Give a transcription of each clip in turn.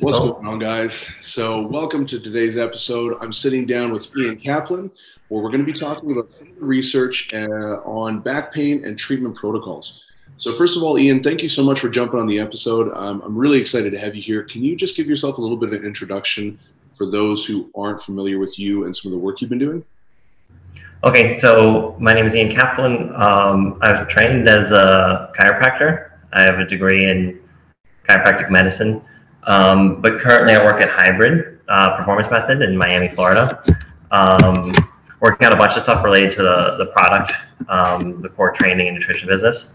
What's going on, guys? So, welcome to today's episode. I'm sitting down with Ian Kaplan, where we're going to be talking about research uh, on back pain and treatment protocols. So, first of all, Ian, thank you so much for jumping on the episode. Um, I'm really excited to have you here. Can you just give yourself a little bit of an introduction for those who aren't familiar with you and some of the work you've been doing? Okay, so my name is Ian Kaplan. Um, I was trained as a chiropractor. I have a degree in chiropractic medicine. Um, but currently, I work at Hybrid uh, Performance Method in Miami, Florida. Um, working on a bunch of stuff related to the, the product, um, the core training and nutrition business,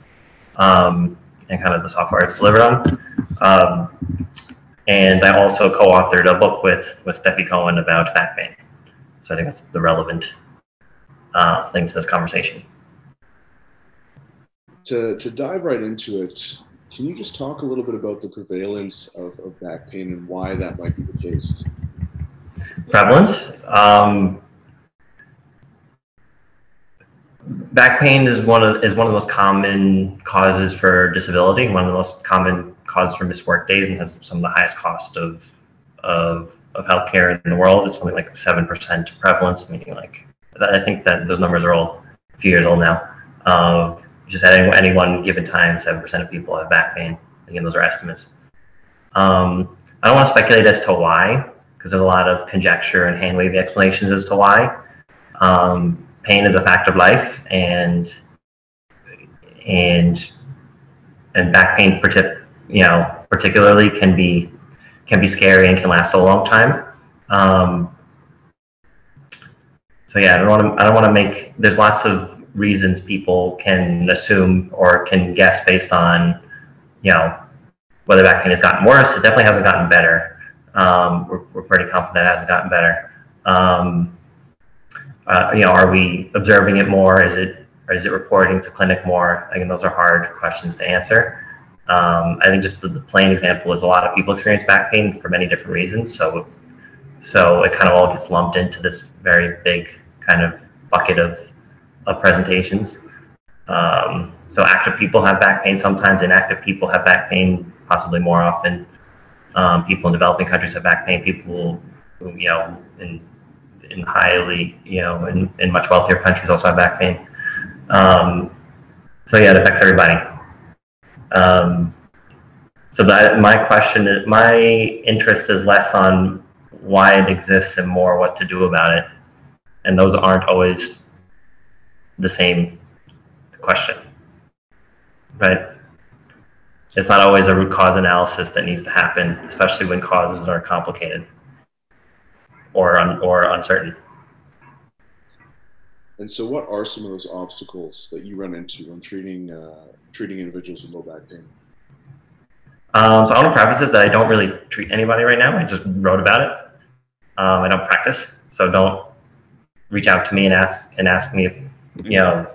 um, and kind of the software it's delivered on. Um, and I also co-authored a book with with Stefi Cohen about back pain. So I think that's the relevant uh, thing to this conversation. To, to dive right into it, can you just talk a little bit about the prevalence of, of back pain and why that might be the case? Prevalence? Um, back pain is one of is one of the most common causes for disability, one of the most common causes for missed work days, and has some of the highest cost of of of healthcare in the world. It's something like seven percent prevalence, meaning like I think that those numbers are old, a few years old now. Uh, just at any, any one given time, 7% of people have back pain. Again, those are estimates. Um, I don't want to speculate as to why, because there's a lot of conjecture and hand wavy explanations as to why. Um, pain is a fact of life, and and and back pain, you know, particularly can be can be scary and can last a long time. Um, so yeah, I don't want to I don't want to make. There's lots of reasons people can assume or can guess based on, you know, whether back pain has gotten worse. It definitely hasn't gotten better. Um, we're, we're pretty confident it hasn't gotten better. Um, uh, you know, are we observing it more? Is it is it reporting to clinic more? Think those are hard questions to answer. Um, I think just the, the, plain example is a lot of people experience back pain for many different reasons. So, so it kind of all gets lumped into this very big kind of bucket of of presentations. Um, so active people have back pain sometimes, inactive people have back pain possibly more often. Um, people in developing countries have back pain. People, who, you know, in in highly, you know, in, in much wealthier countries also have back pain. Um, so yeah, it affects everybody. Um, so that my question, is, my interest is less on why it exists and more what to do about it. And those aren't always the same question, right? It's not always a root cause analysis that needs to happen, especially when causes are complicated or un- or uncertain. And so, what are some of those obstacles that you run into when treating uh, treating individuals with low back pain? Um, so I want to preface it that I don't really treat anybody right now. I just wrote about it. Um, I don't practice, so don't reach out to me and ask and ask me if you know,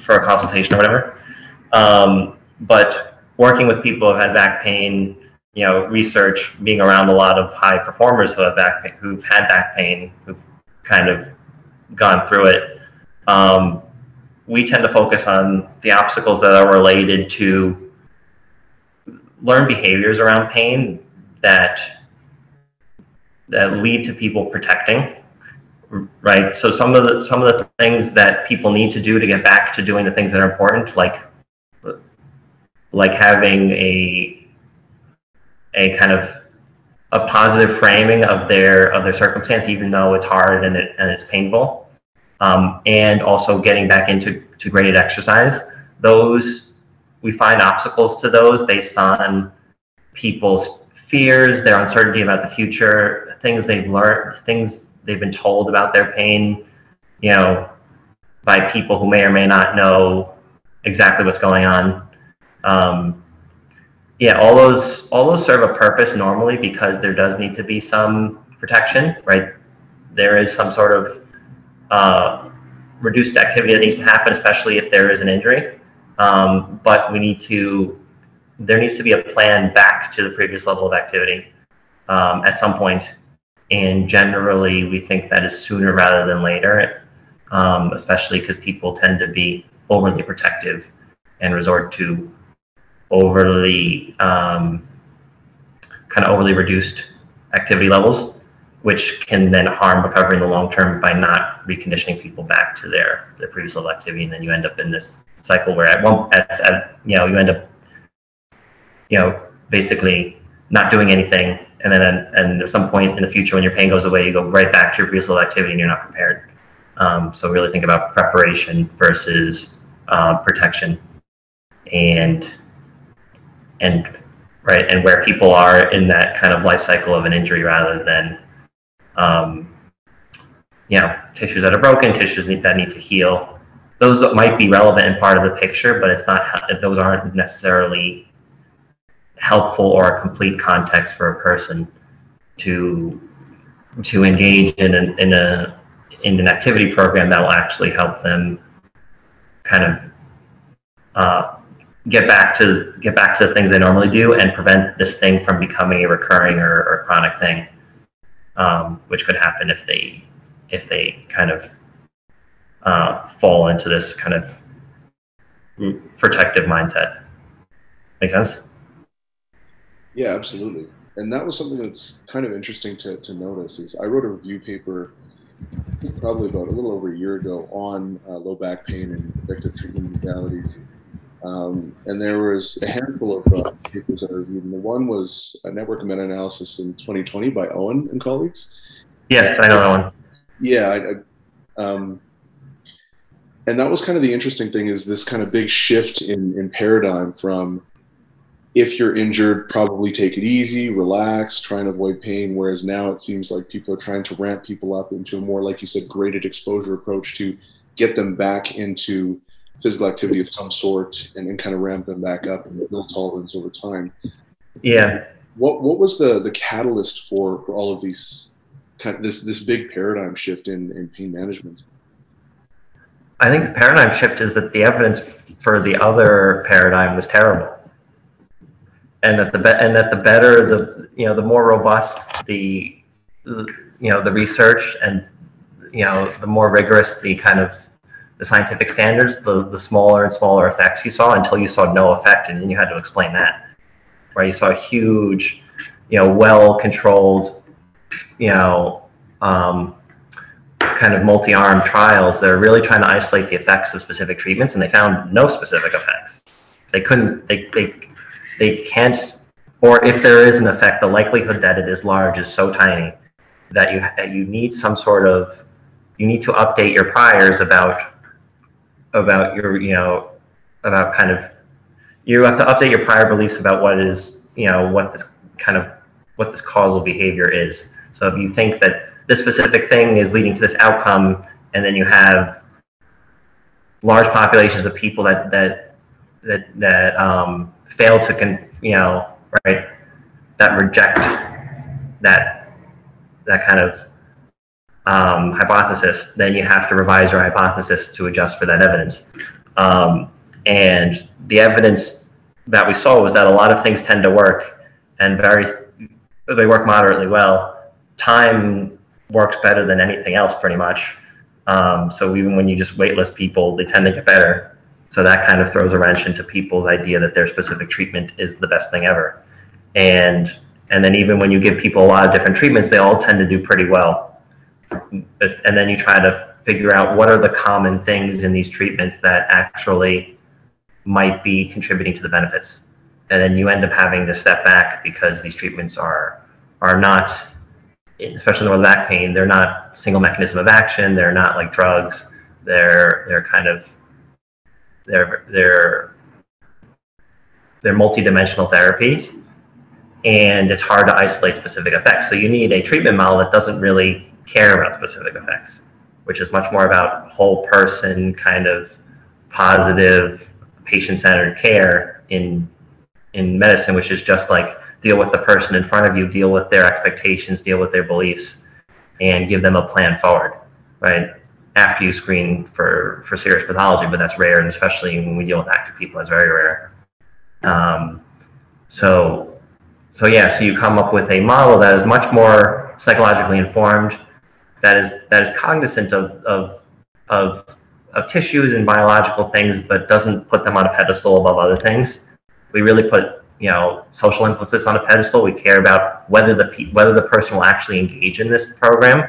for a consultation or whatever. Um, but working with people who've had back pain, you know, research, being around a lot of high performers who have back pain, who've had back pain, who've kind of gone through it. Um, we tend to focus on the obstacles that are related to learned behaviors around pain that that lead to people protecting right? So some of the some of the things that people need to do to get back to doing the things that are important, like like having a a kind of a positive framing of their of their circumstance, even though it's hard and it and it's painful, um, and also getting back into to graded exercise. Those we find obstacles to those based on people's fears, their uncertainty about the future, things they've learned, things they've been told about their pain, you know, by people who may or may not know exactly what's going on. Um, yeah, all those all those serve a purpose normally because there does need to be some protection, right? There is some sort of uh, reduced activity that needs to happen, especially if there is an injury. Um, but we need to there needs to be a plan back to the previous level of activity um, at some point and generally, we think that is sooner rather than later, um, especially because people tend to be overly protective and resort to overly um, kind of overly reduced activity levels, which can then harm recovery in the long term by not reconditioning people back to their, their previous level activity. And then you end up in this cycle where at one, at, at, you know, you end up, you know, basically not doing anything. And then and at some point in the future, when your pain goes away, you go right back to your previous activity and you're not prepared. Um, so really think about preparation versus uh, protection and and right and where people are in that kind of life cycle of an injury rather than um, you know tissues that are broken tissues that need to heal those might be relevant and part of the picture but it's not those aren't necessarily helpful or a complete context for a person to to engage in an, in a in an activity program that will actually help them kind of uh, get back to get back to the things they normally do and prevent this thing from becoming a recurring or, or chronic thing, um, which could happen if they if they kind of uh, fall into this kind of protective mindset. Make sense? Yeah, absolutely. And that was something that's kind of interesting to, to notice. Is I wrote a review paper probably about a little over a year ago on uh, low back pain and effective treatment modalities um, and there was a handful of uh, papers that I reviewed, and the one was a network meta-analysis in 2020 by Owen and colleagues. Yes, I know one. Yeah, I, I, um, and that was kind of the interesting thing is this kind of big shift in, in paradigm from if you're injured, probably take it easy, relax, try and avoid pain. Whereas now it seems like people are trying to ramp people up into a more, like you said, graded exposure approach to get them back into physical activity of some sort and then kind of ramp them back up and build tolerance over time. Yeah. What what was the the catalyst for, for all of these kind of this this big paradigm shift in, in pain management? I think the paradigm shift is that the evidence for the other paradigm was terrible. And that the be- and that the better the you know the more robust the you know the research and you know the more rigorous the kind of the scientific standards, the, the smaller and smaller effects you saw until you saw no effect, and then you had to explain that. Right? You saw a huge, you know, well-controlled, you know, um, kind of multi-arm trials that are really trying to isolate the effects of specific treatments, and they found no specific effects. They couldn't. They they they can't. Or if there is an effect, the likelihood that it is large is so tiny that you that you need some sort of you need to update your priors about about your, you know, about kind of, you have to update your prior beliefs about what is, you know, what this kind of, what this causal behavior is. So if you think that this specific thing is leading to this outcome, and then you have large populations of people that that that that um, fail to, con, you know, right, that reject that that kind of um, hypothesis, then you have to revise your hypothesis to adjust for that evidence. Um, and the evidence that we saw was that a lot of things tend to work and very, they work moderately well. Time works better than anything else pretty much. Um, so even when you just waitlist people, they tend to get better. So that kind of throws a wrench into people's idea that their specific treatment is the best thing ever. And and then even when you give people a lot of different treatments, they all tend to do pretty well. And then you try to figure out what are the common things in these treatments that actually might be contributing to the benefits. And then you end up having to step back because these treatments are are not especially with back pain they're not single mechanism of action they're not like drugs. They're they're kind of they're they're they're multidimensional therapies and it's hard to isolate specific effects so you need a treatment model that doesn't really care about specific effects, which is much more about whole person kind of positive patient-centered care in in medicine, which is just like deal with the person in front of you, deal with their expectations, deal with their beliefs, and give them a plan forward, right? After you screen for for serious pathology, but that's rare, and especially when we deal with active people, that's very rare. Um, so, so yeah, so you come up with a model that is much more psychologically informed, that is that is cognizant of of of of tissues and biological things, but doesn't put them on a pedestal above other things. We really put you know social influences on a pedestal. We care about whether the whether the person will actually engage in this program,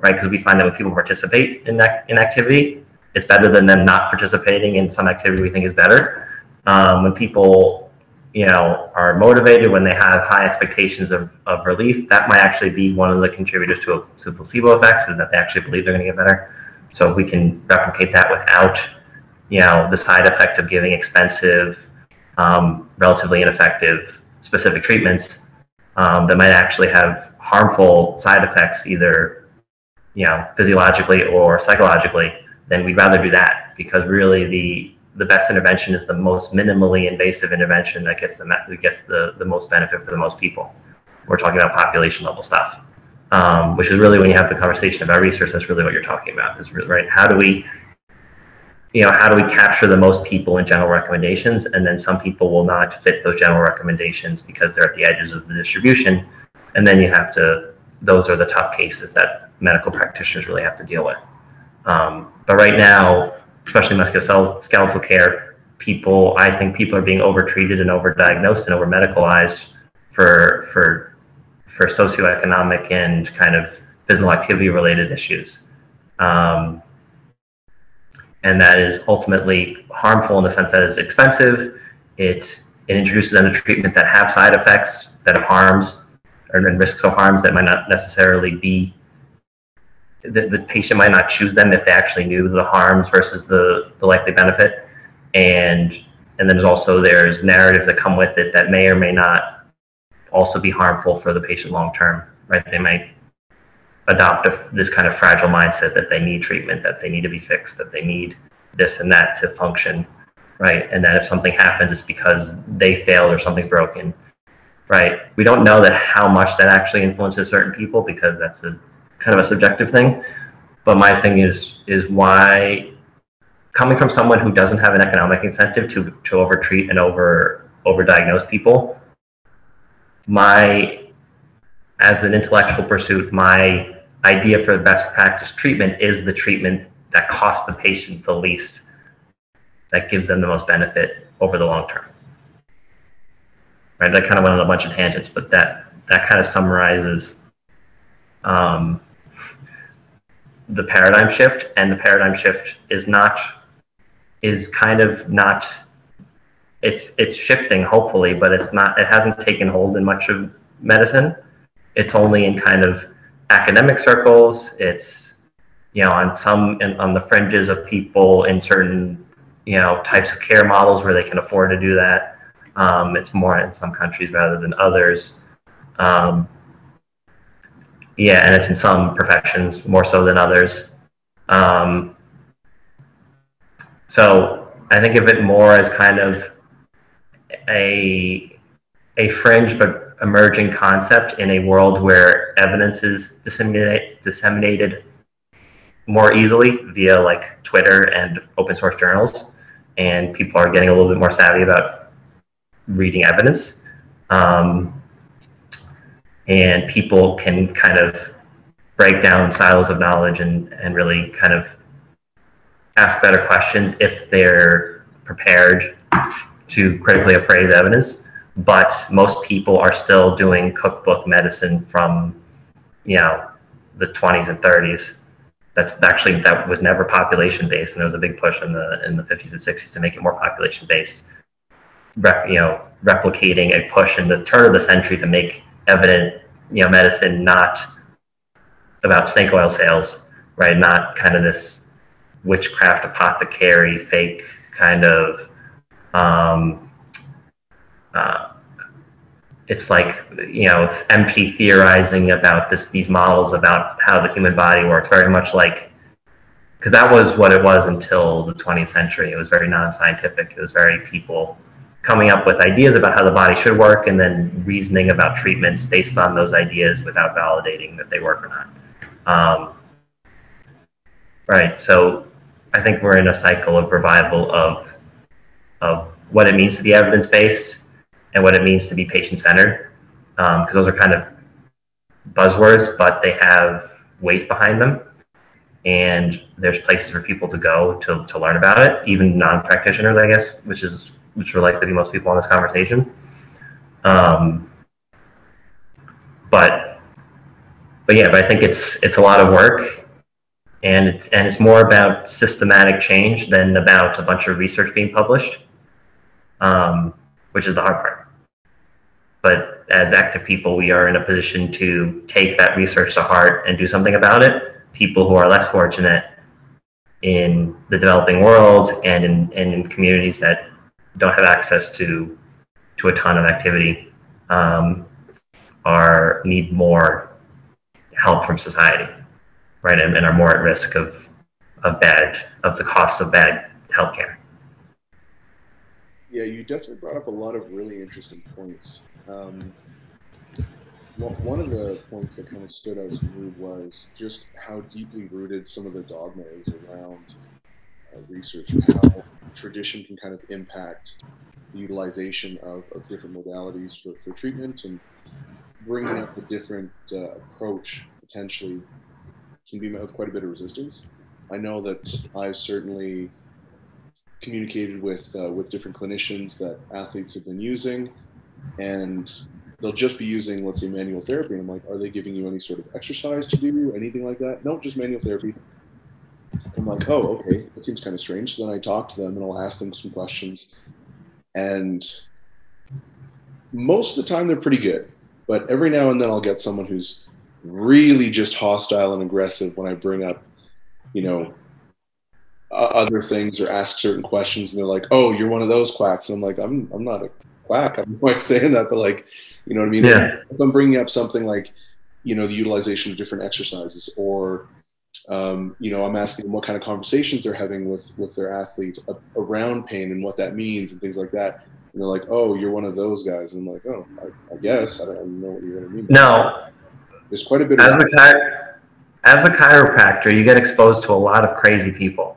right? Because we find that when people participate in that in activity, it's better than them not participating in some activity we think is better. Um, when people you know are motivated, when they have high expectations of, of relief, that might actually be one of the contributors to, a, to placebo effects, is that they actually believe they're going to get better. So if we can replicate that without you know the side effect of giving expensive um, relatively ineffective specific treatments um, that might actually have harmful side effects, either you know physiologically or psychologically, then we'd rather do that because really the the best intervention is the most minimally invasive intervention that gets the that gets the, the most benefit for the most people. We're talking about population level stuff, um, which is really when you have the conversation about research. That's really what you're talking about. Is really, right? How do we you know, how do we capture the most people in general recommendations? And then some people will not fit those general recommendations because they're at the edges of the distribution. And then you have to, those are the tough cases that medical practitioners really have to deal with. Um, but right now, especially musculoskeletal care, people, I think people are being overtreated and overdiagnosed and over-medicalized for, for, for socioeconomic and kind of physical activity related issues. Um, and that is ultimately harmful in the sense that it's expensive. It it introduces them to treatment that have side effects, that have harms, or risks of harms that might not necessarily be. The, the patient might not choose them if they actually knew the harms versus the, the likely benefit, and and then there's also there's narratives that come with it that may or may not also be harmful for the patient long term. Right? They might adopt a, this kind of fragile mindset that they need treatment, that they need to be fixed, that they need this and that to function, right? And that if something happens, it's because they failed or something's broken, right? We don't know that how much that actually influences certain people because that's a kind of a subjective thing. But my thing is is why coming from someone who doesn't have an economic incentive to to overtreat and over overdiagnose people, my as an intellectual pursuit, my idea for the best practice treatment is the treatment that costs the patient the least, that gives them the most benefit over the long term. Right, that kind of went on a bunch of tangents, but that that kind of summarizes um, the paradigm shift. And the paradigm shift is not is kind of not it's it's shifting hopefully, but it's not it hasn't taken hold in much of medicine. It's only in kind of academic circles. It's you know on some on the fringes of people in certain you know types of care models where they can afford to do that. Um, it's more in some countries rather than others. Um, yeah, and it's in some professions more so than others. Um, so I think of it more as kind of a a fringe but emerging concept in a world where evidence is disseminated, disseminated more easily via like Twitter and open source journals, and people are getting a little bit more savvy about reading evidence. Um, and people can kind of break down silos of knowledge and, and really kind of ask better questions if they're prepared to critically appraise evidence. But most people are still doing cookbook medicine from you know the 20s and 30s that's actually that was never population based and there was a big push in the in the 50s and 60s to make it more population based Rep, you know replicating a push in the turn of the century to make evident you know medicine not about snake oil sales right? Not kind of this witchcraft apothecary fake kind of um, uh, it's like you know empty theorizing about this these models about how the human body works very much like because that was what it was until the 20th century. It was very non-scientific. It was very people coming up with ideas about how the body should work and then reasoning about treatments based on those ideas without validating that they work or not um, right so i think we're in a cycle of revival of of what it means to be evidence-based and what it means to be patient centered, because um, those are kind of buzzwords, but they have weight behind them. And there's places for people to go to, to learn about it, even non practitioners, I guess, which is which are likely to be most people on this conversation. Um, but but yeah, but I think it's it's a lot of work, and it's, and it's more about systematic change than about a bunch of research being published, um, which is the hard part. But as active people, we are in a position to take that research to heart and do something about it. People who are less fortunate in the developing world and in, and in communities that don't have access to to a ton of activity um, are need more help from society, right? And, and, are more at risk of of bad of the costs of bad healthcare. Yeah, you definitely brought up a lot of really interesting points. Um, one of the points that kind of stood out to me was just how deeply rooted some of the dogma is around research and how tradition can kind of impact the utilization of, of different modalities for, for treatment and bringing up a different uh, approach potentially can be met with quite a bit of resistance. I know that I've certainly communicated with uh, with different clinicians that athletes have been using, and they'll just be using, let's say, manual therapy. And I'm like, are they giving you any sort of exercise to do, anything like that? No, just manual therapy. I'm like, oh, okay, that seems kind of strange. So then I talk to them and I'll ask them some questions. And most of the time they're pretty good. But every now and then I'll get someone who's really just hostile and aggressive when I bring up, you know, other things or ask certain questions. And they're like, oh, you're one of those quacks. And I'm like, I'm, I'm not a quack. I'm like saying that, but like, you know what I mean? Yeah. If I'm bringing up something like, you know, the utilization of different exercises or, um, you know, I'm asking them what kind of conversations they're having with, with their athlete around pain and what that means and things like that. And they're like, oh, you're one of those guys. And I'm like, oh, I, I guess. I don't know what you're going to mean. No. There's quite a bit as of. A chi- as a chiropractor, you get exposed to a lot of crazy people.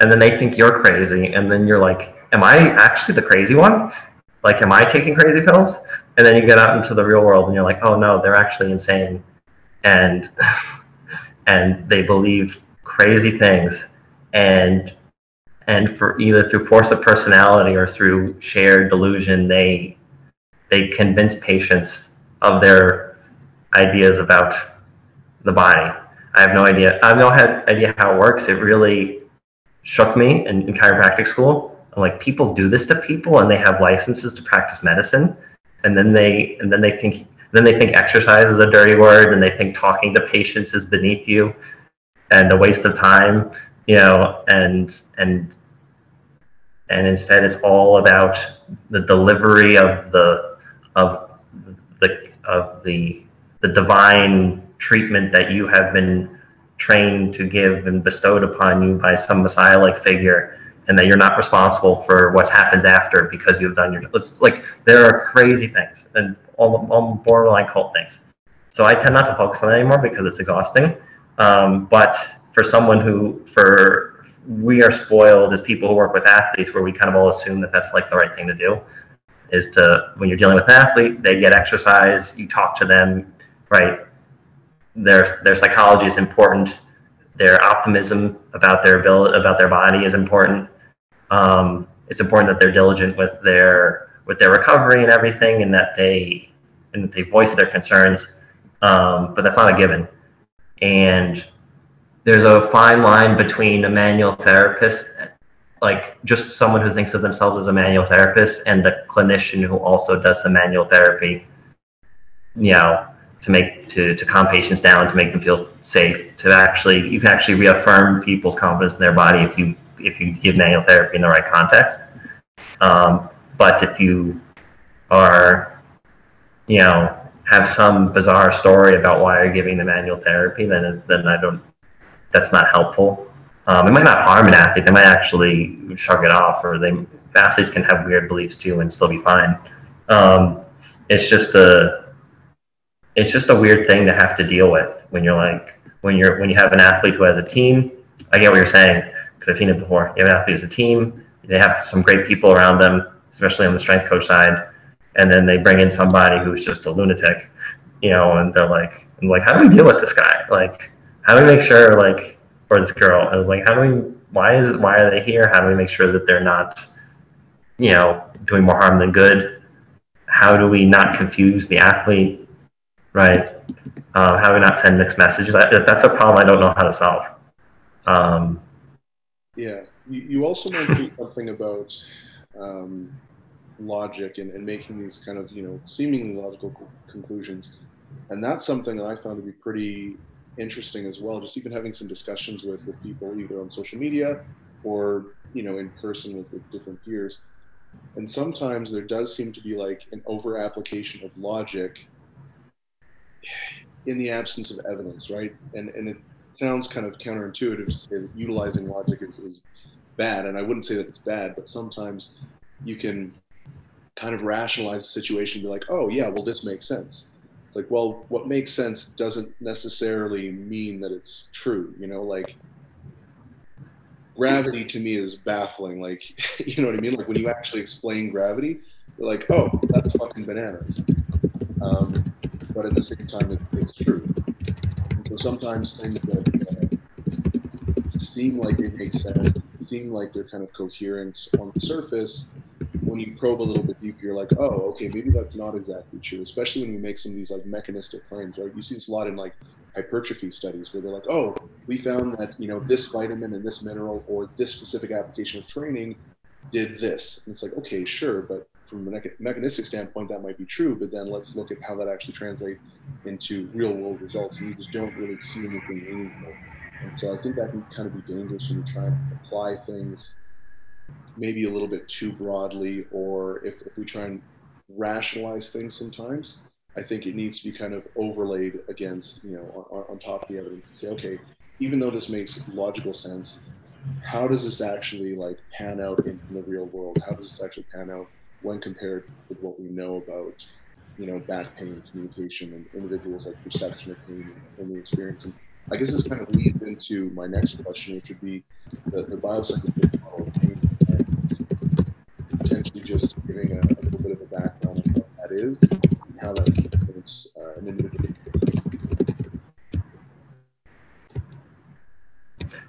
And then they think you're crazy. And then you're like, am I actually the crazy one? like, am I taking crazy pills? And then you get out into the real world and you're like, oh no, they're actually insane. And, and they believe crazy things. And, and for either through force of personality or through shared delusion, they, they convince patients of their ideas about the body. I have no idea. I have no idea how it works. It really shook me in, in chiropractic school I'm like people do this to people and they have licenses to practice medicine and then they and then they think then they think exercise is a dirty word and they think talking to patients is beneath you and a waste of time you know and and and instead it's all about the delivery of the of the of the the divine treatment that you have been trained to give and bestowed upon you by some messiah like figure and that you're not responsible for what happens after because you've done your it's like there are crazy things. And all, all borderline cult things. So i tend not to focus on that anymore because it's exhausting. Um, but for someone who for we are spoiled as people who work with athletes where we kind of all assume that that's like the right thing to do is to when you're dealing with an athlete they get exercise you talk to them right? Their their psychology is important. Their optimism about their ability about their body is important. Um, it's important that they're diligent with their with their recovery and everything, and that they and they voice their concerns. Um, but that's not a given. And there's a fine line between a manual therapist, like just someone who thinks of themselves as a manual therapist, and a clinician who also does some manual therapy. You know, to make to, to calm patients down, to make them feel safe, to actually you can actually reaffirm people's confidence in their body if you if you give manual therapy in the right context. Um, but if you are, you know, have some bizarre story about why you're giving the manual therapy, then then I don't. That's not helpful. Um, it might not harm an athlete. They might actually shrug it off, or they athletes can have weird beliefs too and still be fine. Um, it's just a it's just a weird thing to have to deal with when you're like when you're when you have an athlete who has a team. I get what you're saying because I've seen it before. You have an athlete as a team, they have some great people around them, especially on the strength coach side, and then they bring in somebody who's just a lunatic, you know, and they're like, I'm like, how do we deal with this guy? Like, how do we make sure, like, or this girl? I was like, how do we? Why is why are they here? How do we make sure that they're not, you know, doing more harm than good? how do we not confuse the athlete, right? Uh, how do we not send mixed messages? that's a problem I don't know how to solve. Um, yeah, you, you also mentioned something about um, logic and, and making these kind of you know seemingly logical conclusions, and that's something that I found to be pretty interesting as well. Just even having some discussions with with people either on social media or you know in person with, with different peers. And sometimes there does seem to be like an over application of logic in the absence of evidence, right? And and it sounds kind of counterintuitive to say that utilizing logic is, is bad, and I wouldn't say that it's bad, but sometimes you can kind of rationalize the situation and be like, oh yeah, well this makes sense. It's like, well, what makes sense doesn't necessarily mean that it's true, you know, like gravity to me is baffling. Like, you know what I mean? Like when you actually explain gravity, you're like, oh, that's fucking bananas. Um, but at the same time, it, it's true. And so sometimes things that uh, seem like they make sense, seem like they're kind of coherent on the surface, when you probe a little bit deeper, you're like, oh, okay, maybe that's not exactly true. Especially when you make some of these like mechanistic claims, right? You see this a lot in like hypertrophy studies where they're like, oh, we found that you know this vitamin and this mineral or this specific application of training did this. And it's like, okay, sure, but from a mechanistic standpoint, that might be true. But then let's look at how that actually translates into real world results. And you just don't really see anything meaningful. And so I think that can kind of be dangerous when you try and apply things maybe a little bit too broadly, or if, if we try and rationalize things sometimes, I think it needs to be kind of overlaid against, you know, on, on top of the evidence and say, okay, even though this makes logical sense, how does this actually like pan out in, the real world? How does this actually pan out when compared with what we know about, you know, back pain, communication, and individuals like perception of pain and, the experience? And I guess this kind of leads into my next question, which would be the, the biopsychosocial model just giving a, a, little bit of a background on what that is and how that influences uh, an individual.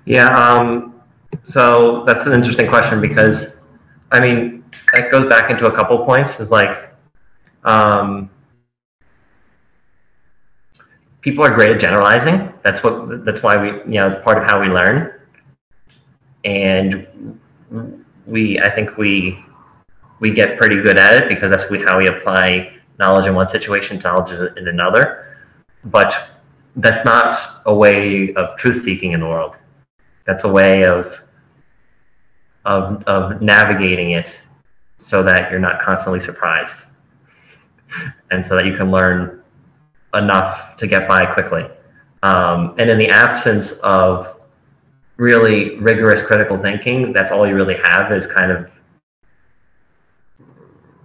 Yeah, um, so that's an interesting question because, I mean, that goes back into a couple points. Is like, um, people are great at generalizing. That's what. That's why we, you know, it's part of how we learn. And we, I think we we get pretty good at it because that's how we apply knowledge in one situation to knowledge in another. But that's not a way of truth seeking in the world. That's a way of, of, of navigating it so that you're not constantly surprised and so that you can learn enough to get by quickly. Um, and in the absence of really rigorous critical thinking, that's all you really have is kind of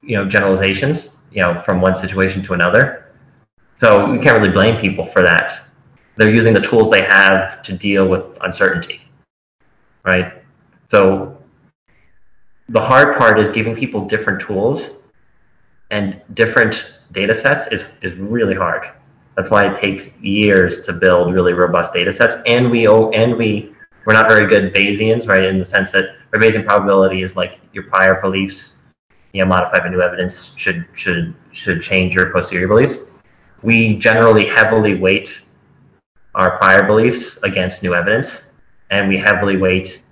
you know generalizations you know from one situation to another. So you can't really blame people for that. They're using the tools they have to deal with uncertainty right? So the hard part is giving people different tools and different data sets is, is really hard. That's why it takes years to build really robust data sets. And we and we we're not very good bayesians right in the sense that our bayesian probability is like your prior beliefs you know, modified by new evidence should should should change your posterior beliefs. We generally heavily weight our prior beliefs against new evidence, and we heavily weight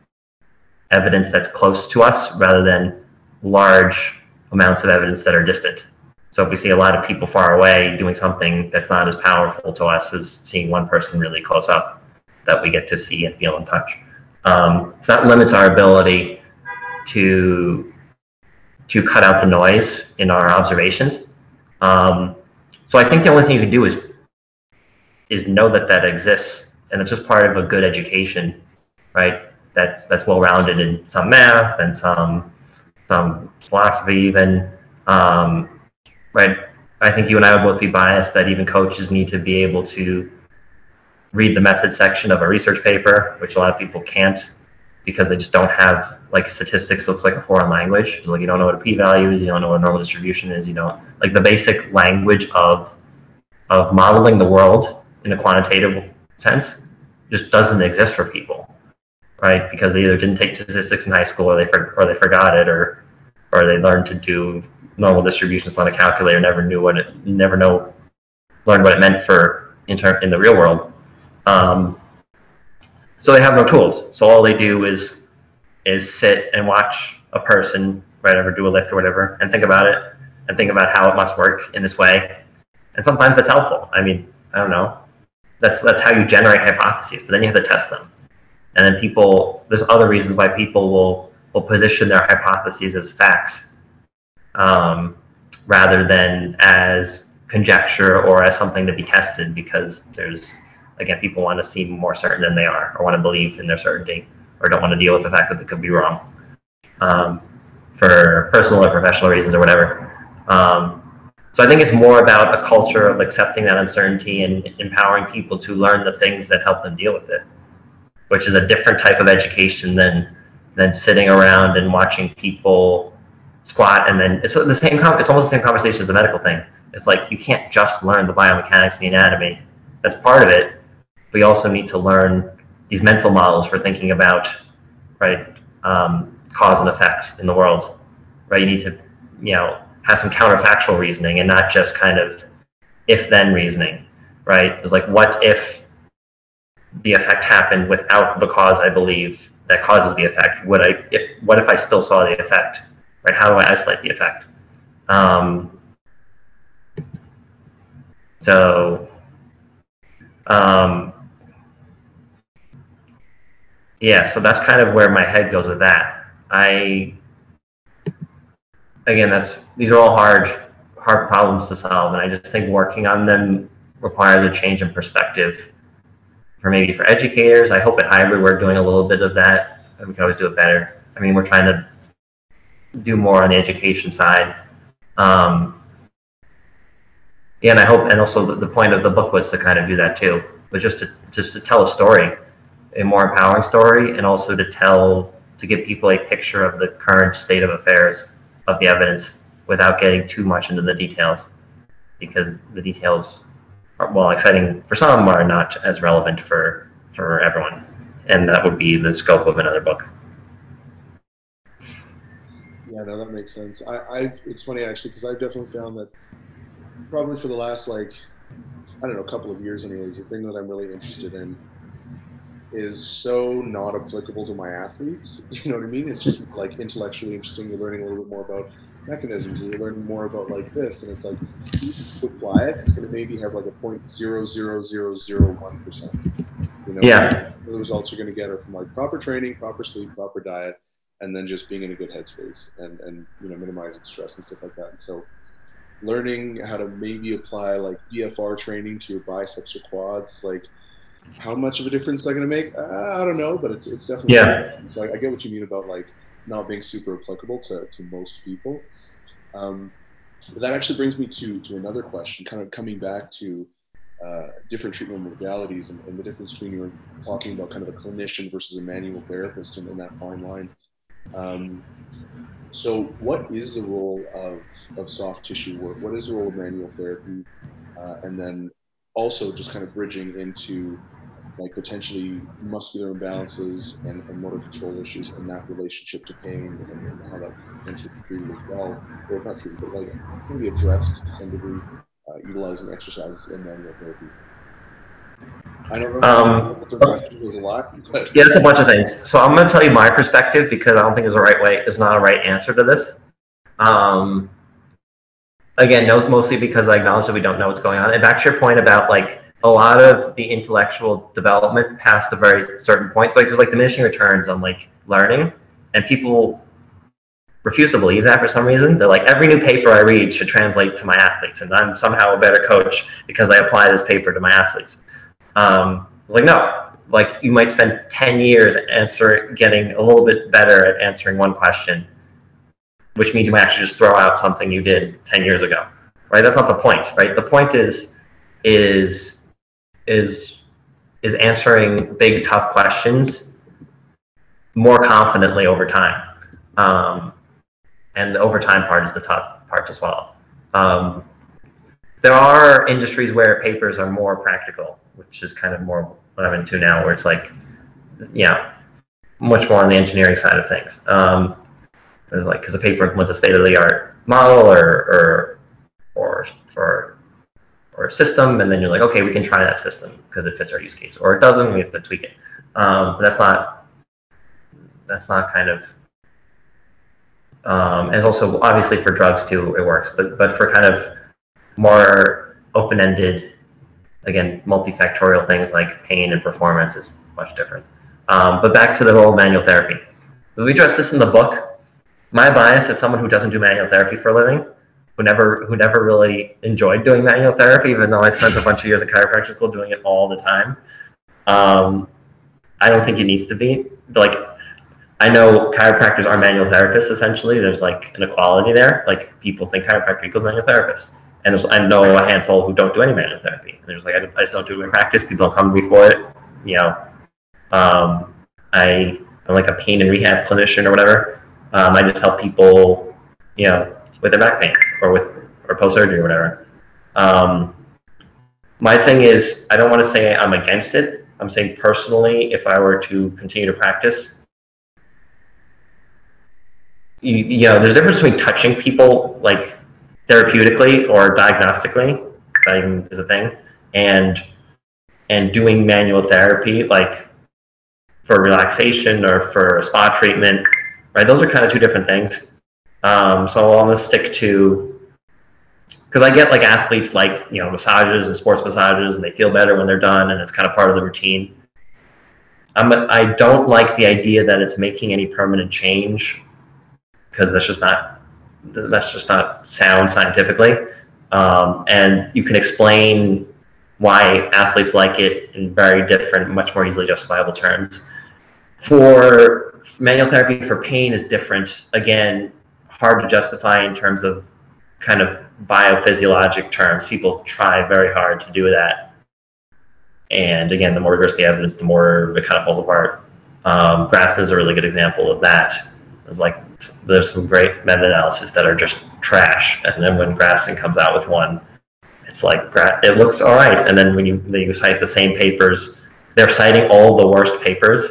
evidence that's close to us rather than large amounts of evidence that are distant. So if we see a lot of people far away doing something that's not as powerful to us as seeing one person really close up that we get to see and feel and touch. Um, so that limits our ability to to cut out the noise in our observations. Um, so I think the only thing you can do is is know that that exists, and it's just part of a good education, right? That's that's well rounded in some math and some some philosophy even, um, right? I think you and I would both be biased that even coaches need to be able to read the method section of a research paper, which a lot of people can't because they just don't have like statistics looks like a foreign language. Like you don't know what a p-value is, you don't know what a normal distribution is, you don't like the basic language of of modeling the world in a quantitative sense just doesn't exist for people, right? Because they either didn't take statistics in high school or they or they forgot it or or they learned to do normal distributions on a calculator, never knew what it, never know, learned what it meant for in, ter- in the real world. Um, so they have no tools. So all they do is is sit and watch a person, whatever, do a lift or whatever, and think about it, and think about how it must work in this way. And sometimes that's helpful. I mean, I don't know. That's that's how you generate hypotheses, but then you have to test them. And then people, there's other reasons why people will will position their hypotheses as facts um, rather than as conjecture or as something to be tested because there's again people want to seem more certain than they are or want to believe in their certainty or don't want to deal with the fact that they could be wrong um, for personal or professional reasons or whatever. Um, so i think it's more about a culture of accepting that uncertainty and empowering people to learn the things that help them deal with it which is a different type of education than than sitting around and watching people squat and then it's the same it's almost the same conversation as the medical thing. It's like you can't just learn the biomechanics and the anatomy. That's part of it you also need to learn these mental models for thinking about right um, cause and effect in the world right you need to you know have some counterfactual reasoning and not just kind of if then reasoning right it's like what if the effect happened without the cause I believe that causes the effect. Would I if what if I still saw the effect? Right? How do I isolate the effect? Um, so um, yeah, so that's kind of where my head goes with that. I again, that's these are all hard hard problems to solve, and I just think working on them requires a change in perspective for maybe for educators. I hope at hybrid we're doing a little bit of that. We can always do it better. I mean, we're trying to do more on the education side. Um, yeah, and I hope, and also the, the point of the book was to kind of do that too, was just to just to tell a story, a more empowering story, and also to tell to give people a picture of the current state of affairs of the evidence without getting too much into the details, because the details are while exciting for some, are not as relevant for for everyone, and that would be the scope of another book. Yeah, no, that makes sense. I, I've it's funny actually because I've definitely found that probably for the last like I don't know, couple of years anyways, the thing that I'm really interested in is so not applicable to my athletes. You know what I mean? It's just like intellectually interesting. You're learning a little bit more about mechanisms and you're learning more about like this and it's like you apply it it's going to maybe have like a point zero zero zero zero one percent you know yeah the results you're going to get are from like proper training proper sleep proper diet and then just being in a good headspace and and you know minimizing stress and stuff like that and so learning how to maybe apply like BFR training to your biceps or quads like how much of a difference they're going to make uh, I don't know but it's it's definitely yeah so I, I get what you mean about like not being super applicable to, to most people. Um, but that actually brings me to, to another question, kind of coming back to uh, different treatment modalities and, and, the difference between you were talking about kind of a clinician versus a manual therapist and in that fine line. Um, so, what is the role of, of soft tissue work? What is the role of manual therapy? Uh, and then also just kind of bridging into like potentially muscular imbalances and, and, motor control issues and that relationship to pain and, how that potentially be treated as well, or not treated, but like can be addressed to some degree uh, utilizing exercises and manual therapy. I don't know. Um, there's a lot. But. Yeah, it's a bunch of things. So I'm going to tell you my perspective because I don't think there's a right way. There's not a right answer to this. Um, again, mostly because I acknowledge that we don't know what's going on. And back to your point about like a lot of the intellectual development past a very certain point, like there's like diminishing returns on like learning, and people refuse to believe that for some reason. They're like, every new paper I read should translate to my athletes, and I'm somehow a better coach because I apply this paper to my athletes. Um, I was like, no, like you might spend 10 years answer getting a little bit better at answering one question, which means you might actually just throw out something you did 10 years ago, right? That's not the point, right? The point is, is is is answering big tough questions more confidently over time. Um, and the over time part is the tough part as well. Um, there are industries where papers are more practical, which is kind of more what I'm into now, where it's like, yeah, much more on the engineering side of things. Um, there's like, because a paper was a state of the art model or or or or or a system, and then you're like, okay, we can try that system because it fits our use case, or it doesn't, we have to tweak it. Um, but that's not that's not kind of um, and also obviously for drugs too it works, but but for kind of more open-ended, again, multifactorial things like pain and performance is much different. Um, but back to the role of manual therapy. We address this in the book. My bias as someone who doesn't do manual therapy for a living, who never who never really enjoyed doing manual therapy, even though I spent a bunch of years at chiropractic school doing it all the time. Um, I don't think it needs to be. Like I know chiropractors are manual therapists essentially. There's like an equality there. Like people think chiropractor equals manual therapist. And I know a handful who don't do any manual therapy. And there's like, I, I just don't do it in practice. People don't come to me for it. You know, um, I, am like a pain and rehab clinician or whatever. Um, I just help people, you know, with their back pain or with or post surgery or whatever. Um, my thing is, I don't want to say I'm against it. I'm saying personally, if I were to continue to practice, you, you know, there's a difference between touching people like therapeutically or diagnostically, that is a thing, and and doing manual therapy like for relaxation or for spa treatment, right? Those are kind of two different things. Um, so I'll almost stick to because I get like athletes like you know massages and sports massages, and they feel better when they're done, and it's kind of part of the routine. I'm, I don't like the idea that it's making any permanent change because that's just not that's just not sound scientifically. Um, and you can explain why athletes like it in very different, much more easily justifiable terms. For manual therapy for pain is different. Again, hard to justify in terms of kind of biophysiologic terms. People try very hard to do that. And again, the more rigorous the evidence, the more it kind of falls apart. Um, grass is a really good example of that. It's like there's some great meta-analysis that are just trash, and then when Graston comes out with one, it's like it looks all right. And then when you you cite the same papers, they're citing all the worst papers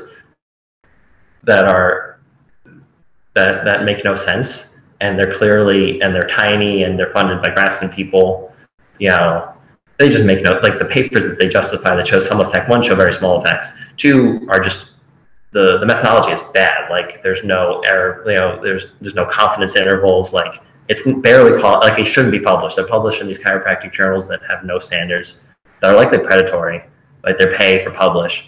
that are that that make no sense, and they're clearly and they're tiny and they're funded by Graston people. You know, they just make no like the papers that they justify that show some effect. One show very small effects. Two are just the the methodology is bad. Like there's no error, you know, there's there's no confidence intervals. Like it's barely like it shouldn't be published. They're published in these chiropractic journals that have no standards that are likely predatory. Like they're pay for publish,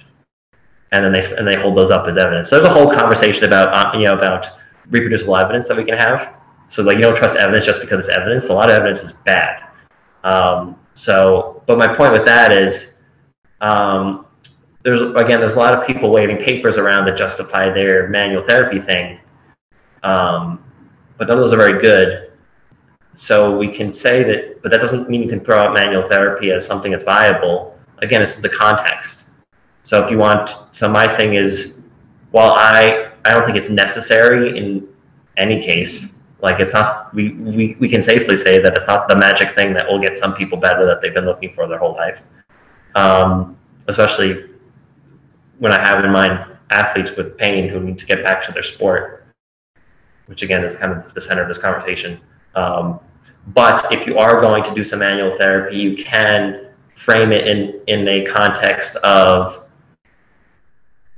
and then they and they hold those up as evidence. So there's a whole conversation about uh, you know about reproducible evidence that we can have. So like you don't trust evidence just because it's evidence. A lot of evidence is bad. Um, so, but my point with that is, um, there's again there's a lot of people waving papers around that justify their manual therapy thing, um, but none of those are very good. So we can say that, but that doesn't mean you can throw out manual therapy as something that's viable. Again, it's the context. So if you want, so my thing is, while I I don't think it's necessary in any case, like it's not we, we we can safely say that it's not the magic thing that will get some people better that they've been looking for their whole life. Um, especially when I have in mind athletes with pain who need to get back to their sport, which again is kind of the center of this conversation. Um, but if you are going to do some manual therapy, you can frame it in, in a context of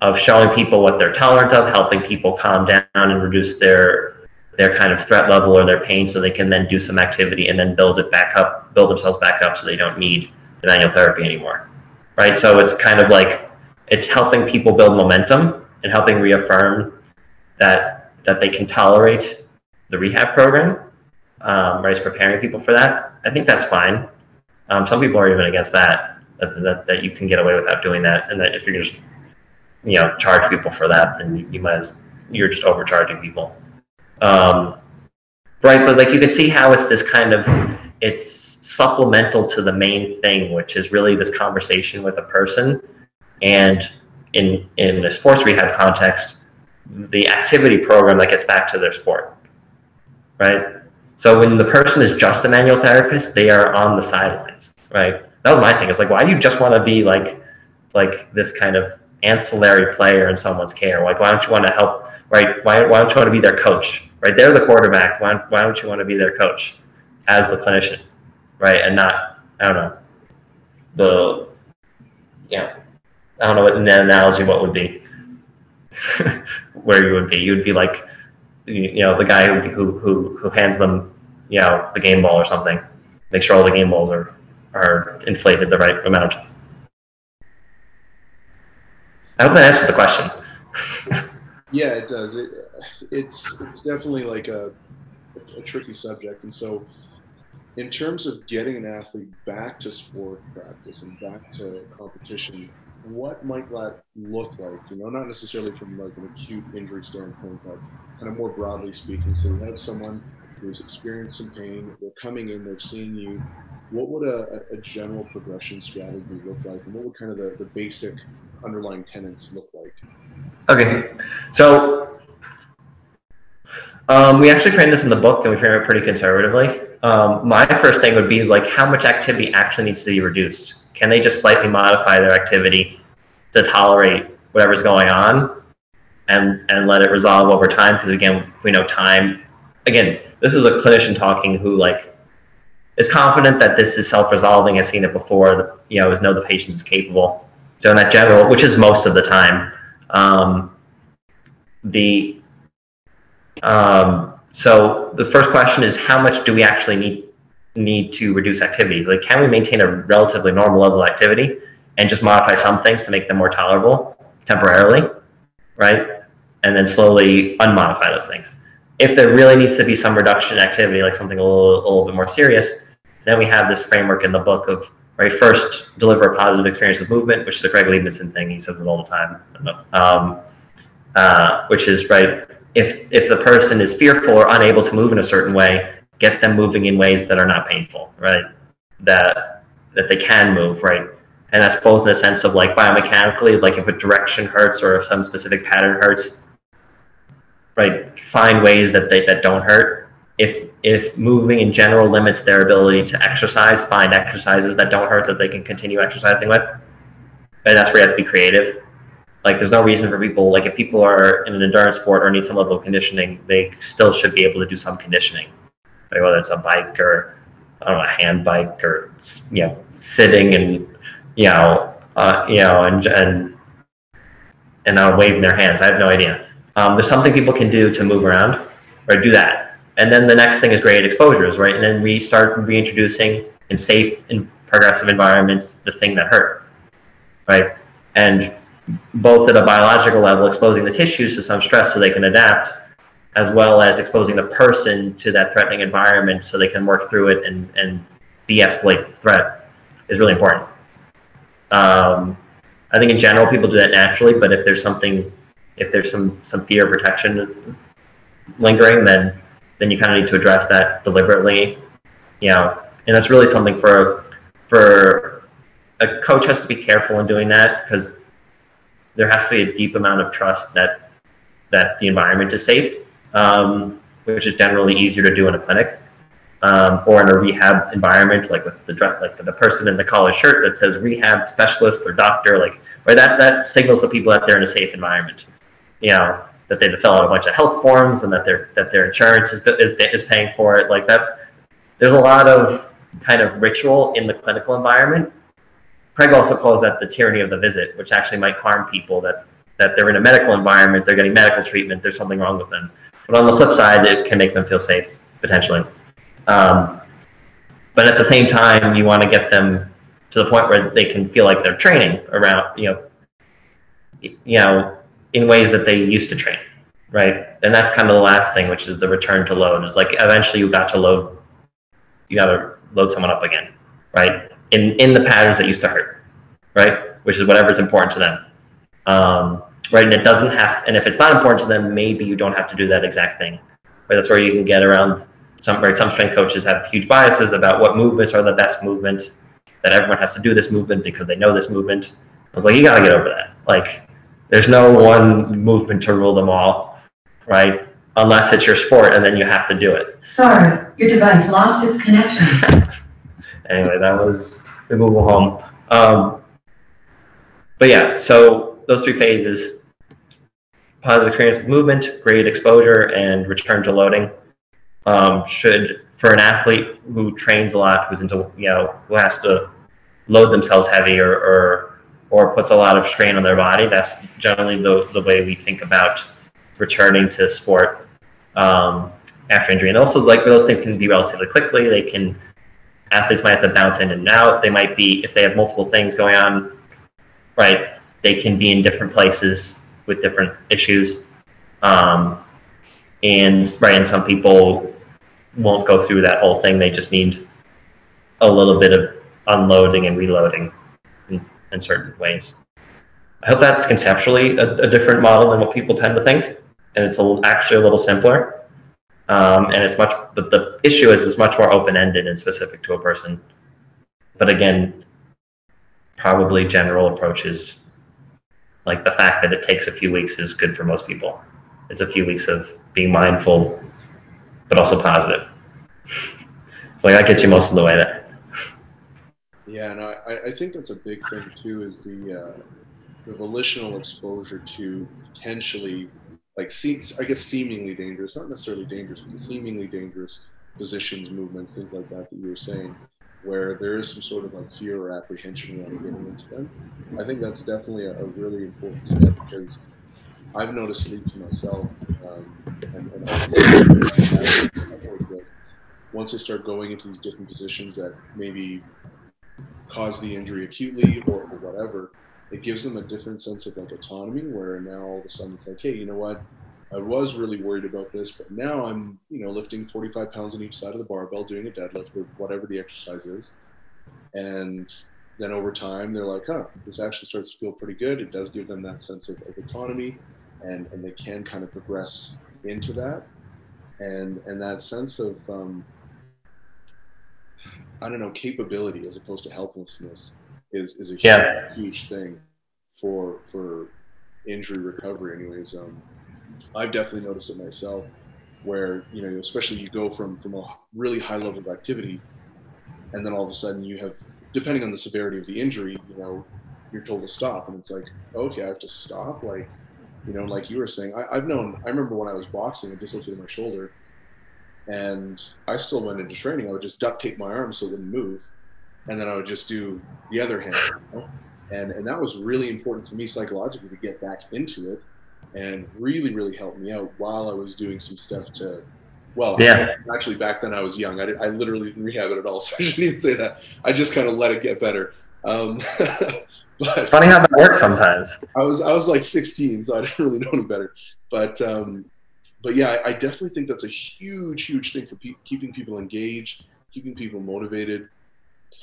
of showing people what they're tolerant of, helping people calm down and reduce their their kind of threat level or their pain so they can then do some activity and then build it back up, build themselves back up so they don't need the manual therapy anymore. Right? So it's kind of like it's helping people build momentum and helping reaffirm that that they can tolerate the rehab program. Um, right, it's preparing people for that. I think that's fine. Um, some people are even against that, that, that, that you can get away without doing that, and that if you're just you know charge people for that, then you, you might as, you're just overcharging people. Um, right, but like you can see how it's this kind of it's supplemental to the main thing, which is really this conversation with a person and in in a sports rehab context, the activity program that gets back to their sport, right? So when the person is just a manual therapist, they are on the sidelines, right? That was my thing. It's like, why do you just want to be like like this kind of ancillary player in someone's care? Like, why don't you want to help? Right? Why, why don't you want to be their coach? Right? They're the quarterback. Why, why don't you want to be their coach as the clinician, right? And not, I don't know, the, know, I don't know what an analogy what would be, where you would be. You would be like, you know, the guy who, who, who hands them, you know, the game ball or something. Make sure all the game balls are, are inflated the right amount. I hope that answers the question. yeah, it does. It, it's it's definitely like a, a tricky subject, and so in terms of getting an athlete back to sport practice and back to competition, what might that look like? You know, not necessarily from like an acute injury standpoint, but kind of more broadly speaking. So you have someone who's experienced some pain, they're coming in, they're seeing you. What would a, a general progression strategy look like, and what would kind of the, the basic underlying tenants look like? Okay, so um, we actually frame this in the book, and we frame it pretty conservatively. Um, my first thing would be like how much activity actually needs to be reduced. Can they just slightly modify their activity to tolerate whatever's going on, and and let it resolve over time? Because again, we know time. Again, this is a clinician talking who like is confident that this is self-resolving, has seen it before. The, you know, know the patient is capable. So in that general, which is most of the time, um, the um, so the first question is how much do we actually need need to reduce activities? Like, can we maintain a relatively normal level of activity and just modify some things to make them more tolerable temporarily, right? And then slowly unmodify those things. If there really needs to be some reduction in activity, like something a little, a little bit more serious, then we have this framework in the book of right first deliver a positive experience of movement, which is a Craig Liebenson thing. He says it all the time, um, uh, which is right if if the person is fearful or unable to move in a certain way, get them moving in ways that are not painful, right? That that they can move, right? And that's both in the sense of like biomechanically, like if a direction hurts or if some specific pattern hurts, right? Find ways that they that don't hurt. If if moving in general limits their ability to exercise, find exercises that don't hurt that they can continue exercising with. And that's where you have to be creative like there's no reason for people like if people are in an endurance sport or need some level of conditioning they still should be able to do some conditioning. Like whether it's a bike or I don't know a hand bike or you know sitting and you know uh, you know and and and now waving their hands. I have no idea. Um, there's something people can do to move around or do that. And then the next thing is graded exposures right? And then we start reintroducing in safe and progressive environments the thing that hurt right? And both at a biological level, exposing the tissues to some stress so they can adapt, as well as exposing the person to that threatening environment so they can work through it and, and de-escalate the threat is really important. Um, I think in general people do that naturally, but if there's something, if there's some some fear of protection lingering, then then you kind of need to address that deliberately, you know. And that's really something for for a coach has to be careful in doing that because there has to be a deep amount of trust that that the environment is safe, um, which is generally easier to do in a clinic um, or in a rehab environment, like with the like the person in the collar shirt that says rehab specialist or doctor, like right that that signals the people that they're in a safe environment. You know that they've fill out a bunch of health forms and that their that their insurance is, is is paying for it. Like that, there's a lot of kind of ritual in the clinical environment Craig also calls that the tyranny of the visit, which actually might harm people that, that they're in a medical environment, they're getting medical treatment, there's something wrong with them. But on the flip side, it can make them feel safe, potentially. Um, but at the same time, you want to get them to the point where they can feel like they're training around, you know, you know, in ways that they used to train, right? And that's kind of the last thing, which is the return to load. Is like eventually you got to load, you got to load someone up again, right? In, in the patterns that used to hurt, right? Which is whatever's important to them. Um, right? And it doesn't have, and if it's not important to them, maybe you don't have to do that exact thing. Right? That's where you can get around some, right? Some strength coaches have huge biases about what movements are the best movement, that everyone has to do this movement because they know this movement. I was like, you gotta get over that. Like, there's no one movement to rule them all, right? Unless it's your sport and then you have to do it. Sorry, your device lost its connection. anyway, that was the Google Home. Um, but yeah, so those three phases. positive experience with movement, graded exposure, and return to loading. Um, should for an athlete who trains a lot, who's into you know who has to load themselves heavy or or, or puts a lot of strain on their body, that's generally the the way we think about returning to sport um, after injury. And also, like those things can be relatively quickly. They can athletes might have to bounce in and out. They might be if they have multiple things going on, right? They can be in different places with different issues. Um, and right, and some people won't go through that whole thing. They just need a little bit of unloading and reloading in, in certain ways. I hope that's conceptually a, a, different model than what people tend to think, and it's a, actually a little simpler. Um, and it's much, but the issue is it's much more open-ended and specific to a person. But again, probably general approaches like the fact that it takes a few weeks is good for most people. It's a few weeks of being mindful, but also positive. So like i get you most of the way there. Yeah, no, I, I think that's a big thing too. Is the uh, the volitional exposure to potentially, like, see, I guess seemingly dangerous, not necessarily dangerous, but seemingly dangerous positions, movements, things like that that you were saying where there is some sort of like fear or apprehension around getting into them. I think that's definitely a, a really important step because I've noticed, at least for myself, um, and, and once I start going into these different positions that maybe cause the injury acutely or, or whatever, it gives them a different sense of like autonomy where now all of a sudden it's like, hey, you know what? I was really worried about this, but now I'm, you know, lifting 45 pounds on each side of the barbell, doing a deadlift or whatever the exercise is. And then over time, they're like, huh, this actually starts to feel pretty good. It does give them that sense of, of autonomy and, and they can kind of progress into that. And, and that sense of, um, I don't know, capability as opposed to helplessness is, is a huge, yeah. huge thing for, for injury recovery anyways. Um, I've definitely noticed it myself, where you know, especially you go from from a really high level of activity, and then all of a sudden you have, depending on the severity of the injury, you know, you're told to stop, and it's like, okay, I have to stop, like, you know, like you were saying, I, I've known. I remember when I was boxing, I dislocated my shoulder, and I still went into training. I would just duct tape my arm so it wouldn't move, and then I would just do the other hand. You know? And, and that was really important for me psychologically to get back into it and really, really helped me out while I was doing some stuff to. Well, yeah. actually, back then I was young. I, did, I literally didn't rehab it at all, so I shouldn't even say that. I just kind of let it get better. Um, but funny how that works sometimes. I was I was like 16, so I didn't really know any better. But um, but yeah, I, I, definitely think that's a huge, huge thing for pe- keeping people engaged, keeping people motivated,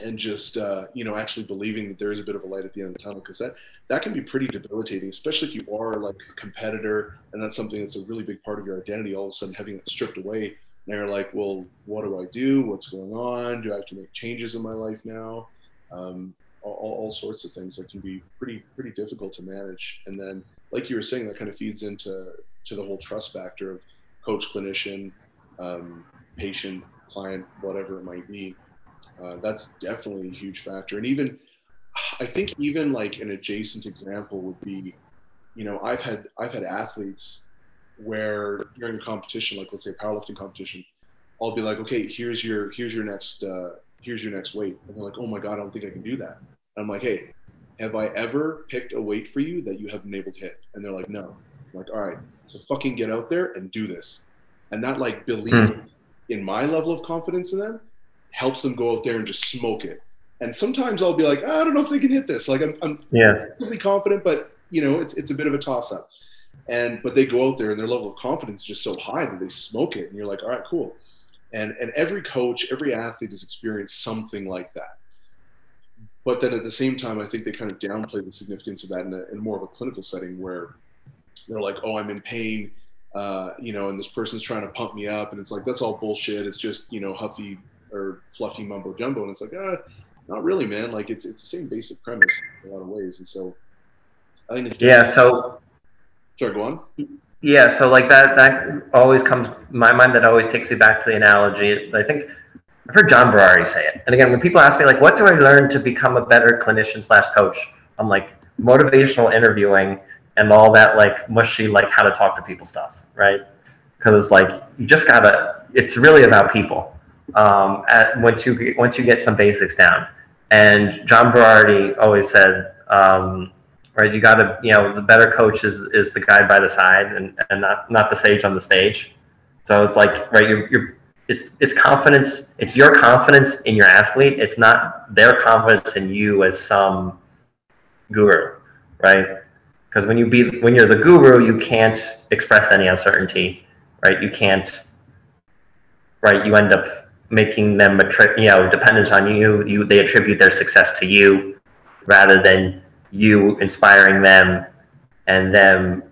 and just uh, you know actually believing that there is a bit of a light at the end of the tunnel because that that can be pretty debilitating especially if you are like a competitor and that's something that's a really big part of your identity all of a sudden having it stripped away. And you're like well what do i do? What's going on? Do i have to make changes in my life now? Um, all, all, sorts of things that can be pretty pretty difficult to manage. And then like you were saying that kind of feeds into to the whole trust factor of coach clinician um, patient client whatever it might be uh, that's definitely a huge factor. And even, I think even like an adjacent example would be, you know, I've had I've had athletes where during a competition, like let's say a powerlifting competition, I'll be like, okay, here's your here's your next uh, here's your next weight, and they're like, oh my god, I don't think I can do that. And I'm like, hey, have I ever picked a weight for you that you haven't been able to hit? And they're like, no. I'm like, all right, so fucking get out there and do this. And that like believe hmm. in my level of confidence in them helps them go out there and just smoke it. And sometimes I'll be like, oh, I don't know if they can hit this. Like I'm, I'm yeah. really confident, but you know, it's it's a bit of a toss up. And but they go out there and their level of confidence is just so high that they smoke it, and you're like, all right, cool. And and every coach, every athlete has experienced something like that. But then at the same time, I think they kind of downplay the significance of that in, a, in more of a clinical setting where they're like, oh, I'm in pain. Uh, you know, and this person's trying to pump me up, and it's like that's all bullshit. It's just you know huffy or fluffy mumbo jumbo. And it's like, ah, not really, man. Like it's it's the same basic premise in a lot of ways. And so I think it's yeah. So sorry, go on. Yeah, so like that that always comes my mind. That always takes me back to the analogy. I think I've heard John Berardi say it. And again, when people ask me like, what do I learn to become a better clinician slash coach? I'm like motivational interviewing and all that like mushy like how to talk to people stuff, right? Because like you just gotta. It's really about people. Um, at, once you once you get some basics down, and John Berardi always said, um, right, you gotta you know the better coach is is the guy by the side and, and not not the sage on the stage. So it's like right, you're, you're it's it's confidence. It's your confidence in your athlete. It's not their confidence in you as some guru, right? Because when you be when you're the guru, you can't express any uncertainty, right? You can't, right? You end up making them attri- you know dependent on you. You they attribute their success to you rather than you inspiring them and them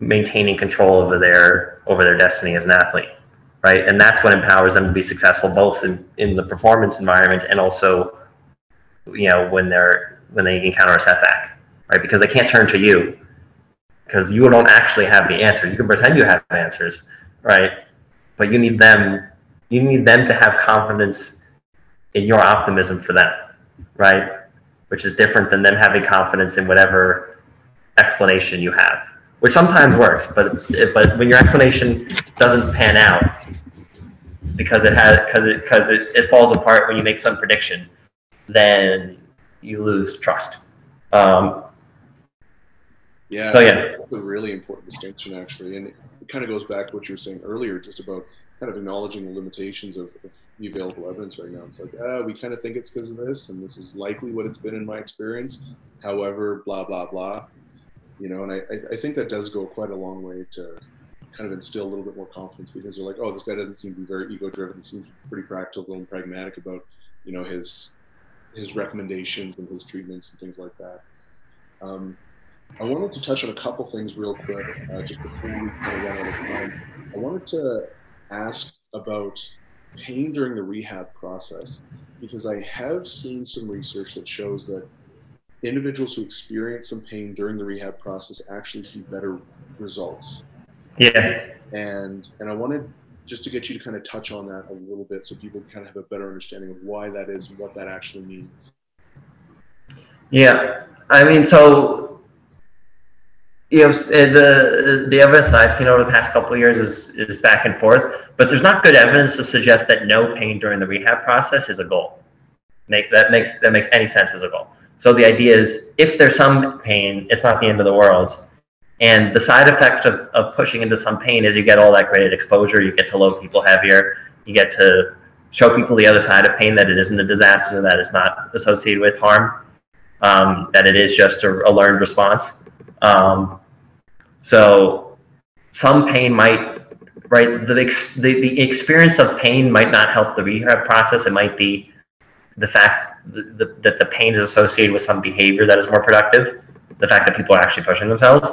maintaining control over their over their destiny as an athlete right? And that's what empowers them to be successful both in, in the performance environment and also you know when they're when they encounter a setback right? Because they can't turn to you because you don't actually have the answer. You can pretend you have answers right? But you need them you need them to have confidence in your optimism for them right which is different than them having confidence in whatever explanation you have which sometimes works, but but when your explanation doesn't pan out because it has because it because it, it falls apart when you make some prediction, then you lose trust. Um, yeah. So yeah, that's a really important distinction actually, and it kind of goes back to what you were saying earlier, just about kind of acknowledging the limitations of, of the available evidence right now. It's like, ah, we kind of think it's because of this, and this is likely what it's been in my experience. However, blah blah blah you know, and I, I think that does go quite a long way to kind of instill a little bit more confidence because they're like, oh, this guy doesn't seem to be very ego driven. He seems pretty practical and pragmatic about, you know, his his recommendations and his treatments and things like that. Um, I wanted to touch on a couple things real quick, uh, just before we kind of run out of time. I wanted to ask about pain during the rehab process because I have seen some research that shows that individuals who experience some pain during the rehab process actually see better results. Yeah. And and I wanted just to get you to kind of touch on that a little bit so people kind of have a better understanding of why that is and what that actually means. Yeah. I mean, so you know, the the evidence I've seen over the past couple of years is is back and forth, but there's not good evidence to suggest that no pain during the rehab process is a goal. Make that makes that makes any sense as a goal. So the idea is if there's some pain, it's not the end of the world. And the side effect of, of pushing into some pain is you get all that graded exposure, you get to load people heavier, you get to show people the other side of pain that it isn't a disaster, that it's not associated with harm, um, that it is just a, a learned response. Um, so some pain might, right, the, the, the experience of pain might not help the rehab process. It might be the fact the, that the pain is associated with some behavior that is more productive. The fact that people are actually pushing themselves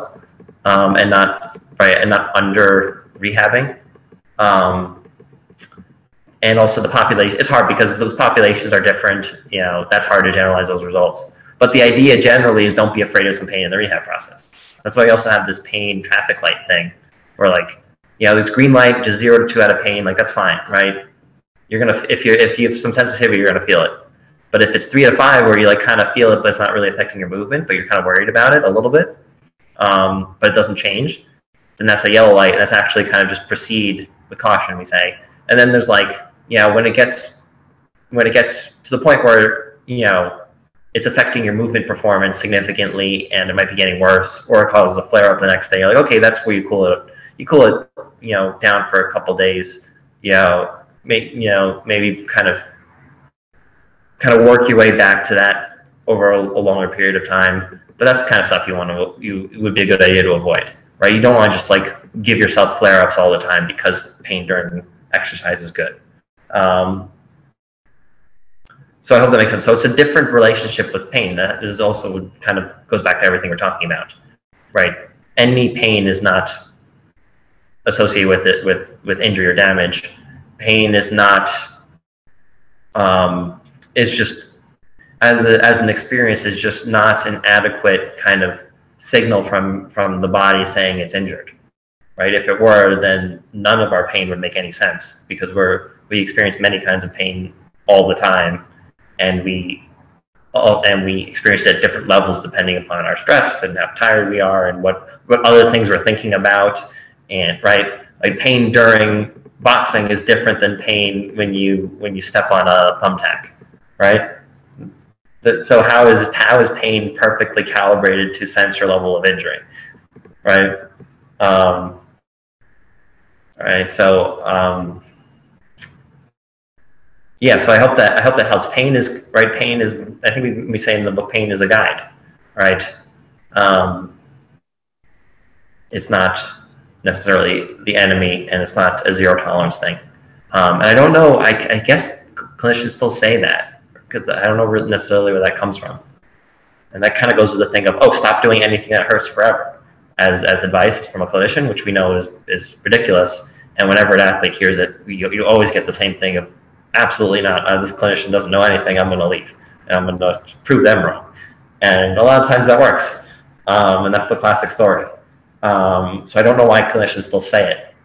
um, and not right and not under rehabbing. Um, and also the population it's hard because those populations are different you know that's hard to generalize those results but the idea generally is don't be afraid of some pain in the rehab process that's why you also have this pain traffic light thing where like you know this green light just zero to two out of pain like that's fine right you're gonna if you if you have some sensitivity you're gonna feel it but if it's three to five where you like kind of feel it, but it's not really affecting your movement, but you're kind of worried about it a little bit, um, but it doesn't change, then that's a yellow light. And that's actually kind of just proceed with caution, we say. And then there's like, yeah, when it gets when it gets to the point where you know it's affecting your movement performance significantly, and it might be getting worse, or it causes a flare up the next day. You're like, okay, that's where you cool it. You cool it, you know, down for a couple days. You know, make you know maybe kind of kind of work your way back to that over a, a longer period of time. But that's the kind of stuff you want to you would be a good idea to avoid, right? You don't want to just like give yourself flare ups all the time because pain during exercise is good. Um, so I hope that makes sense. So it's a different relationship with pain. That is also kind of goes back to everything we're talking about, right? Any pain is not associated with it with with injury or damage. Pain is not um, is just as a, as an experience is just not an adequate kind of signal from from the body saying it's injured right if it were then none of our pain would make any sense because we're we experience many kinds of pain all the time and we all, and we experience it at different levels depending upon our stress and how tired we are and what, what other things we're thinking about. And right, like pain during boxing is different than pain when you when you step on a thumbtack, right? But, so how is how is pain perfectly calibrated to sensor level of injury, right? Um, right. So um, yeah. So I hope that I hope that helps. Pain is right. Pain is. I think we, we say in the book, pain is a guide, right? Um, it's not necessarily the enemy, and it's not a zero tolerance thing. Um, and I don't know. I, I guess clinicians still say that because I don't know necessarily where that comes from. And that kind of goes with the thing of, oh, stop doing anything that hurts forever, as as advice from a clinician, which we know is is ridiculous. And whenever an athlete hears it, you, you always get the same thing of, absolutely not. Uh, this clinician doesn't know anything. I'm going to leave, and I'm going to prove them wrong. And a lot of times that works, um, and that's the classic story. Um, so I don't know why clinicians still say it,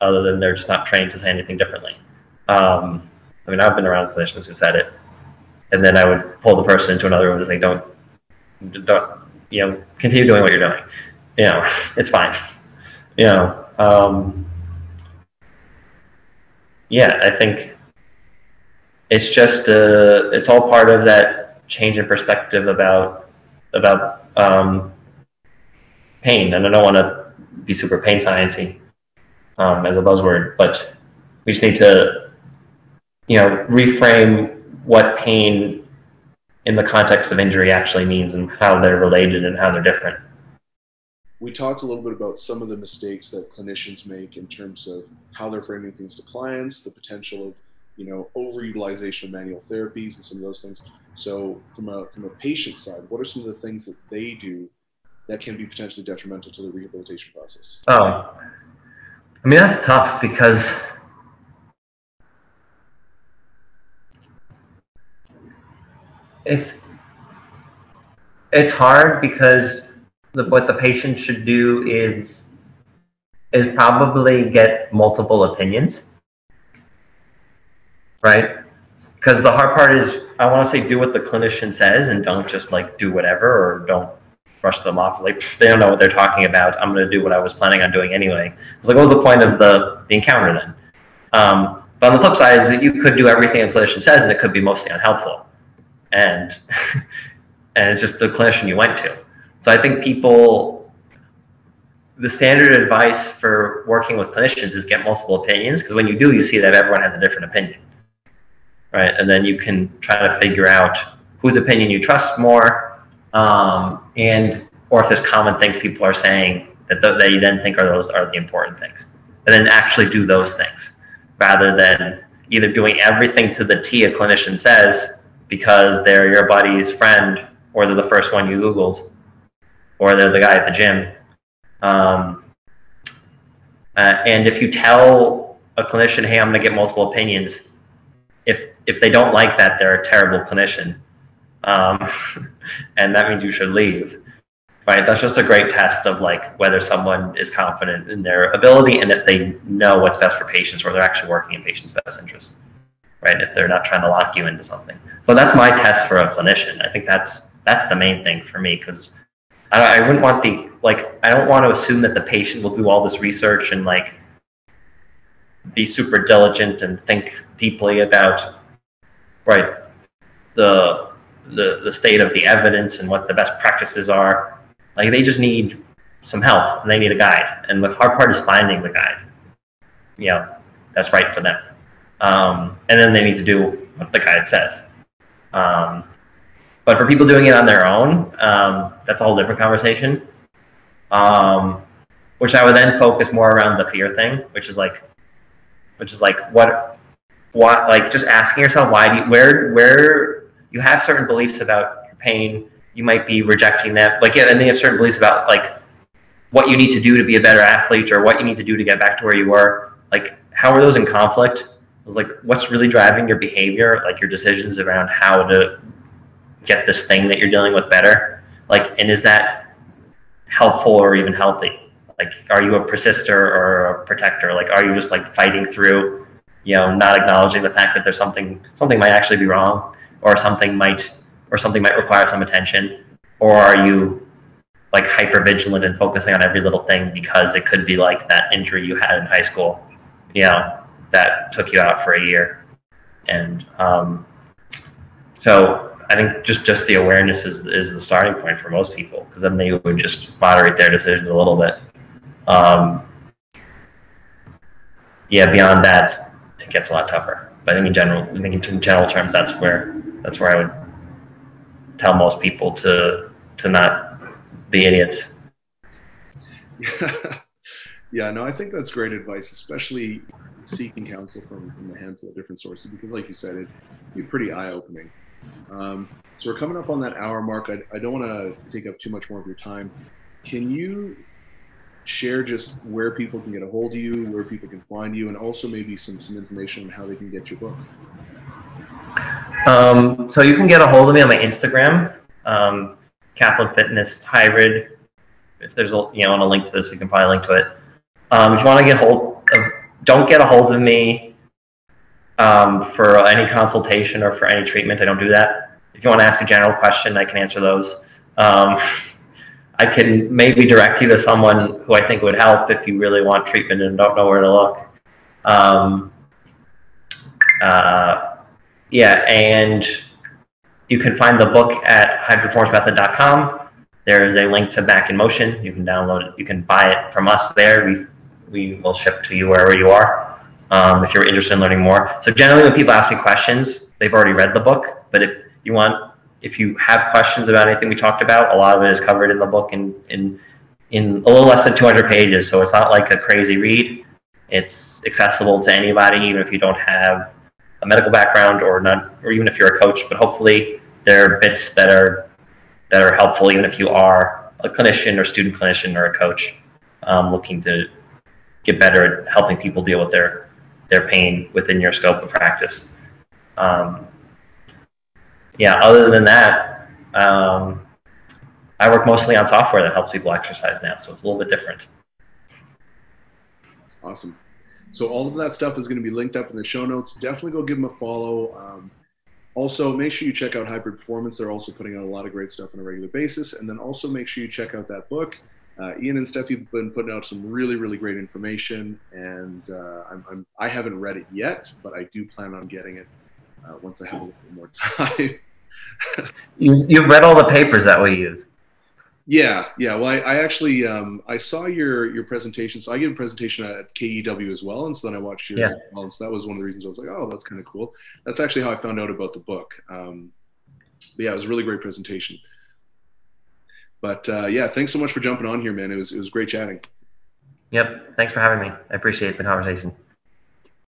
other than they're just not trained to say anything differently. Um, I mean, I've been around clinicians who said it, and then I would pull the person into another room and say, "Don't, don't, you know, continue doing what you're doing. You know, it's fine. You know." Um, yeah, I think it's just uh, it's all part of that change in perspective about about um, pain, and I don't want to be super pain sciencey um, as a buzzword, but we just need to, you know, reframe what pain in the context of injury actually means and how they're related and how they're different. We talked a little bit about some of the mistakes that clinicians make in terms of how they're framing things to clients, the potential of you know overutilization of manual therapies and some of those things. So from a from a patient side, what are some of the things that they do that can be potentially detrimental to the rehabilitation process? Oh, I mean, that's tough because it's it's hard because the, what the patient should do is is probably get multiple opinions, right? Because the hard part is, I want to say, do what the clinician says and don't just like do whatever or don't brush them off. Like they don't know what they're talking about. I'm going to do what I was planning on doing anyway. It's like, what was the point of the, the encounter then? Um, but on the flip side is that you could do everything a clinician says, and it could be mostly unhelpful. And and it's just the clinician you went to. So I think people, the standard advice for working with clinicians is get multiple opinions because when you do, you see that everyone has a different opinion, right? And then you can try to figure out whose opinion you trust more, um, and or if there's common things people are saying that, th- you then think are those are the important things, and then actually do those things rather than either doing everything to the T a clinician says because they're your buddy's friend or they're the first one you Googled or they're the guy at the gym. Um, uh, and if you tell a clinician, hey, I'm going to get multiple opinions, if, if they don't like that, they're a terrible clinician um, and that means you should leave. Right? That's just a great test of like whether someone is confident in their ability and if they know what's best for patients or they're actually working in patients' best interest. Right? If they're not trying to lock you into something. So that's my test for a clinician. I think that's that's the main thing for me because I, I wouldn't want the like I don't want to assume that the patient will do all this research and like be super diligent and think deeply about right the the, the state of the evidence and what the best practices are. Like they just need some help and they need a guide. And the hard part is finding the guide. You know, that's right for them. Um, and then they need to do what the guide says. Um, but for people doing it on their own, um, that's a whole different conversation. Um, which I would then focus more around the fear thing, which is like, which is like what, what, like just asking yourself why do you, where, where you have certain beliefs about your pain. You might be rejecting that. Like, yeah, and they have certain beliefs about like what you need to do to be a better athlete or what you need to do to get back to where you were. Like, how are those in conflict? It was like, what's really driving your behavior, like your decisions around how to get this thing that you're dealing with better? Like, and is that helpful or even healthy? Like, are you a persister or a protector? Like, are you just like fighting through, you know, not acknowledging the fact that there's something, something might actually be wrong? or something might or something might require some attention, or are you like hyper vigilant and focusing on every little thing because it could be like that injury you had in high school, you know, that took you out for a year, and um, so I think just just the awareness is is the starting point for most people because then they would just moderate their decisions a little bit. Um, yeah, beyond that, it gets a lot tougher. But I think in general, I think in general terms, that's where that's where I would tell most people to to not be idiots. yeah, no, I think that's great advice, especially seeking counsel from from a handful of different sources, because like you said, it'd be pretty eye opening. Um, so we're coming up on that hour mark. I, I don't want to take up too much more of your time. Can you share just where people can get a hold of you, where people can find you, and also maybe some some information on how they can get your book? Um, so you can get a hold of me on my Instagram, um, Kaplan Fitness Hybrid. If there's a you know on a link to this, we can probably link to it. Um, if you want to get hold of, don't get a hold of me um, for any consultation or for any treatment. I don't do that. If you want to ask a general question, I can answer those. I can maybe direct you to someone who I think would help if you really want treatment and don't know where to look. Um, uh, yeah, and you can find the book at hybridperformancemethod.com. There is a link to Back in Motion. You can download it. You can buy it from us there. We we will ship to you wherever you are um, if you're interested in learning more. So generally, when people ask me questions, they've already read the book. But if you want, if you have questions about anything we talked about, a lot of it is covered in the book in in in a little less than 200 pages. So it's not like a crazy read. It's accessible to anybody, even if you don't have a medical background or not, or even if you're a coach. But hopefully, there are bits that are that are helpful, even if you are a clinician or student clinician or a coach um, looking to get better at helping people deal with their their pain within your scope of practice. Um, yeah, other than that, um, I work mostly on software that helps people exercise now, so it's a little bit different. Awesome. So all of that stuff is going to be linked up in the show notes. Definitely go give them a follow. Um, also, make sure you check out Hybrid Performance. They're also putting out a lot of great stuff on a regular basis. And then also make sure you check out that book. Uh, Ian and Stefi have been putting out some really, really great information. And uh, I'm, I'm, I have not read it yet, but I do plan on getting it uh, once I have a little more time. You, you've read all the papers that we use. Yeah, yeah. Well, I, I actually um, I saw your your presentation. So I gave a presentation at KEW as well, and so then I watched yours. Yeah. Well, so that was one of the reasons I was like, oh, that's kind of cool. That's actually how I found out about the book. Um, but yeah, it was a really great presentation. But uh, yeah, thanks so much for jumping on here, man. It was it was great chatting. Yep. Thanks for having me. I appreciate the conversation.